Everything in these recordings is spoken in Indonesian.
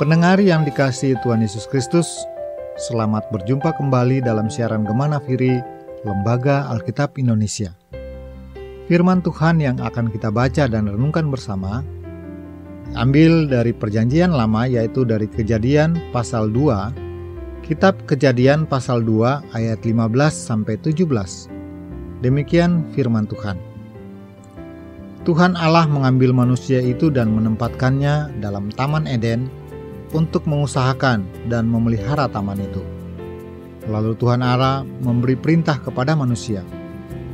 Pendengar yang dikasihi Tuhan Yesus Kristus, selamat berjumpa kembali dalam siaran Gemana Firi Lembaga Alkitab Indonesia. Firman Tuhan yang akan kita baca dan renungkan bersama ambil dari perjanjian lama yaitu dari kejadian pasal 2, kitab kejadian pasal 2 ayat 15 sampai 17. Demikian firman Tuhan. Tuhan Allah mengambil manusia itu dan menempatkannya dalam Taman Eden untuk mengusahakan dan memelihara taman itu. Lalu Tuhan Allah memberi perintah kepada manusia,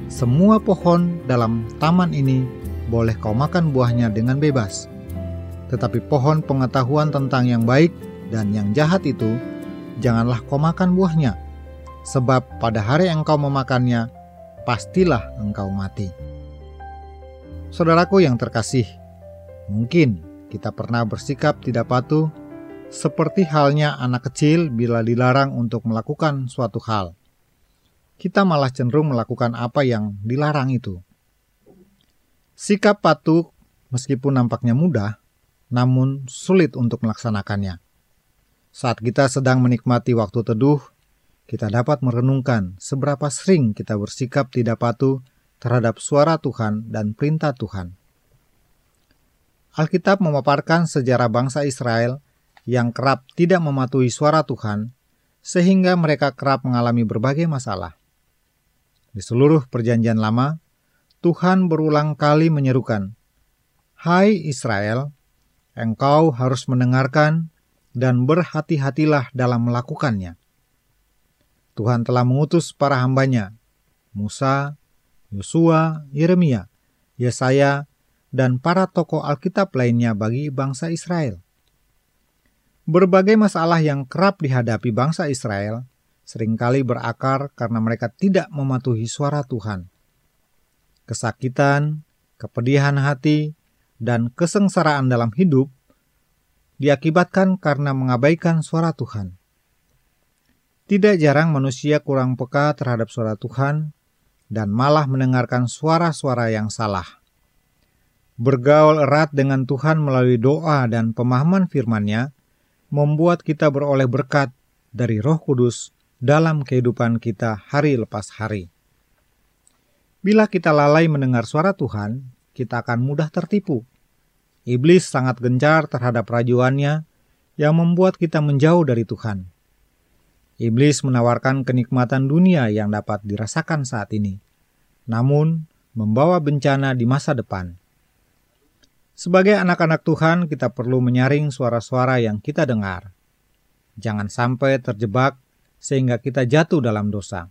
"Semua pohon dalam taman ini boleh kau makan buahnya dengan bebas, tetapi pohon pengetahuan tentang yang baik dan yang jahat itu janganlah kau makan buahnya, sebab pada hari engkau memakannya, pastilah engkau mati." Saudaraku yang terkasih, mungkin kita pernah bersikap tidak patuh seperti halnya anak kecil bila dilarang untuk melakukan suatu hal. Kita malah cenderung melakukan apa yang dilarang itu. Sikap patuh meskipun nampaknya mudah, namun sulit untuk melaksanakannya. Saat kita sedang menikmati waktu teduh, kita dapat merenungkan seberapa sering kita bersikap tidak patuh terhadap suara Tuhan dan perintah Tuhan. Alkitab memaparkan sejarah bangsa Israel yang kerap tidak mematuhi suara Tuhan, sehingga mereka kerap mengalami berbagai masalah. Di seluruh Perjanjian Lama, Tuhan berulang kali menyerukan, "Hai Israel, engkau harus mendengarkan dan berhati-hatilah dalam melakukannya." Tuhan telah mengutus para hambanya, Musa, Yosua, Yeremia, Yesaya, dan para tokoh Alkitab lainnya bagi bangsa Israel. Berbagai masalah yang kerap dihadapi bangsa Israel sering kali berakar karena mereka tidak mematuhi suara Tuhan. Kesakitan, kepedihan hati, dan kesengsaraan dalam hidup diakibatkan karena mengabaikan suara Tuhan. Tidak jarang manusia kurang peka terhadap suara Tuhan dan malah mendengarkan suara-suara yang salah. Bergaul erat dengan Tuhan melalui doa dan pemahaman firman-Nya membuat kita beroleh berkat dari Roh Kudus dalam kehidupan kita hari lepas hari. Bila kita lalai mendengar suara Tuhan, kita akan mudah tertipu. Iblis sangat gencar terhadap rajuannya yang membuat kita menjauh dari Tuhan. Iblis menawarkan kenikmatan dunia yang dapat dirasakan saat ini, namun membawa bencana di masa depan. Sebagai anak-anak Tuhan, kita perlu menyaring suara-suara yang kita dengar. Jangan sampai terjebak sehingga kita jatuh dalam dosa.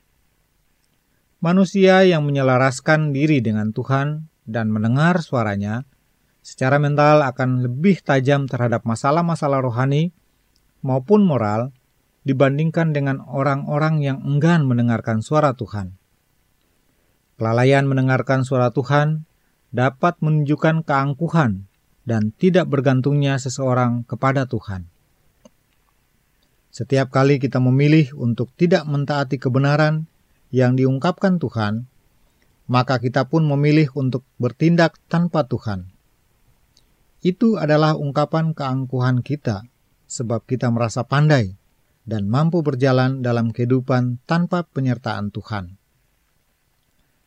Manusia yang menyelaraskan diri dengan Tuhan dan mendengar suaranya secara mental akan lebih tajam terhadap masalah-masalah rohani maupun moral dibandingkan dengan orang-orang yang enggan mendengarkan suara Tuhan. Kelalaian mendengarkan suara Tuhan dapat menunjukkan keangkuhan dan tidak bergantungnya seseorang kepada Tuhan. Setiap kali kita memilih untuk tidak mentaati kebenaran yang diungkapkan Tuhan, maka kita pun memilih untuk bertindak tanpa Tuhan. Itu adalah ungkapan keangkuhan kita, sebab kita merasa pandai dan mampu berjalan dalam kehidupan tanpa penyertaan Tuhan.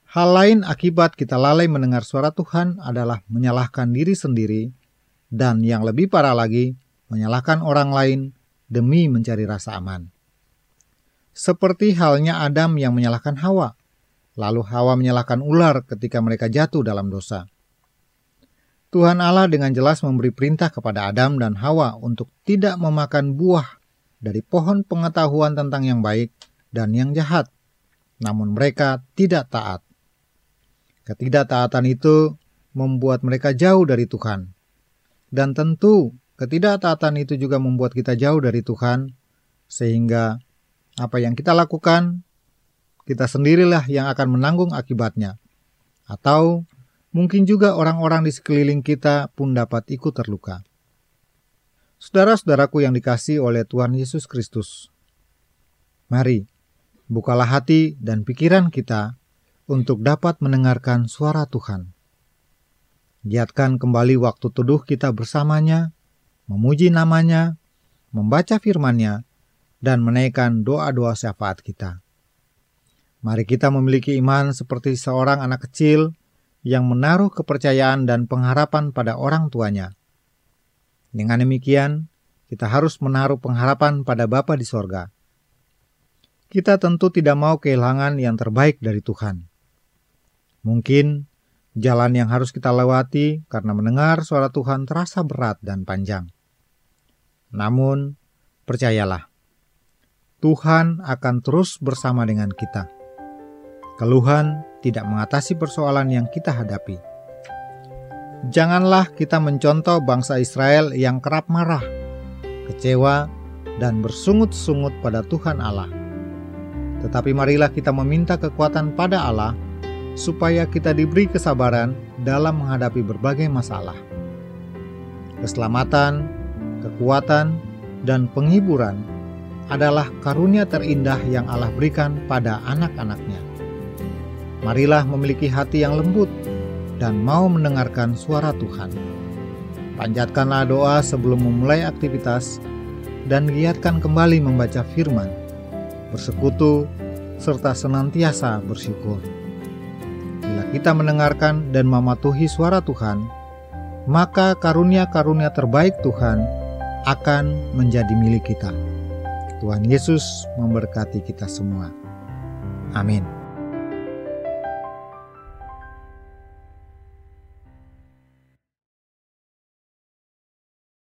Hal lain akibat kita lalai mendengar suara Tuhan adalah menyalahkan diri sendiri, dan yang lebih parah lagi, menyalahkan orang lain demi mencari rasa aman. Seperti halnya Adam yang menyalahkan Hawa, lalu Hawa menyalahkan ular ketika mereka jatuh dalam dosa. Tuhan Allah dengan jelas memberi perintah kepada Adam dan Hawa untuk tidak memakan buah dari pohon pengetahuan tentang yang baik dan yang jahat, namun mereka tidak taat. Ketidaktaatan itu membuat mereka jauh dari Tuhan. Dan tentu ketidaktaatan itu juga membuat kita jauh dari Tuhan, sehingga apa yang kita lakukan, kita sendirilah yang akan menanggung akibatnya. Atau mungkin juga orang-orang di sekeliling kita pun dapat ikut terluka. Saudara-saudaraku yang dikasih oleh Tuhan Yesus Kristus, mari bukalah hati dan pikiran kita untuk dapat mendengarkan suara Tuhan. Giatkan kembali waktu teduh kita bersamanya, memuji namanya, membaca firman-Nya, dan menaikkan doa-doa syafaat kita. Mari kita memiliki iman seperti seorang anak kecil yang menaruh kepercayaan dan pengharapan pada orang tuanya. Dengan demikian, kita harus menaruh pengharapan pada Bapa di sorga. Kita tentu tidak mau kehilangan yang terbaik dari Tuhan. Mungkin jalan yang harus kita lewati karena mendengar suara Tuhan terasa berat dan panjang. Namun, percayalah, Tuhan akan terus bersama dengan kita Keluhan tidak mengatasi persoalan yang kita hadapi. Janganlah kita mencontoh bangsa Israel yang kerap marah, kecewa, dan bersungut-sungut pada Tuhan Allah. Tetapi marilah kita meminta kekuatan pada Allah supaya kita diberi kesabaran dalam menghadapi berbagai masalah. Keselamatan, kekuatan, dan penghiburan adalah karunia terindah yang Allah berikan pada anak-anaknya. Marilah memiliki hati yang lembut dan mau mendengarkan suara Tuhan. Panjatkanlah doa sebelum memulai aktivitas dan giatkan kembali membaca firman, bersekutu, serta senantiasa bersyukur. Kita mendengarkan dan mematuhi suara Tuhan, maka karunia-karunia terbaik Tuhan akan menjadi milik kita. Tuhan Yesus memberkati kita semua. Amin.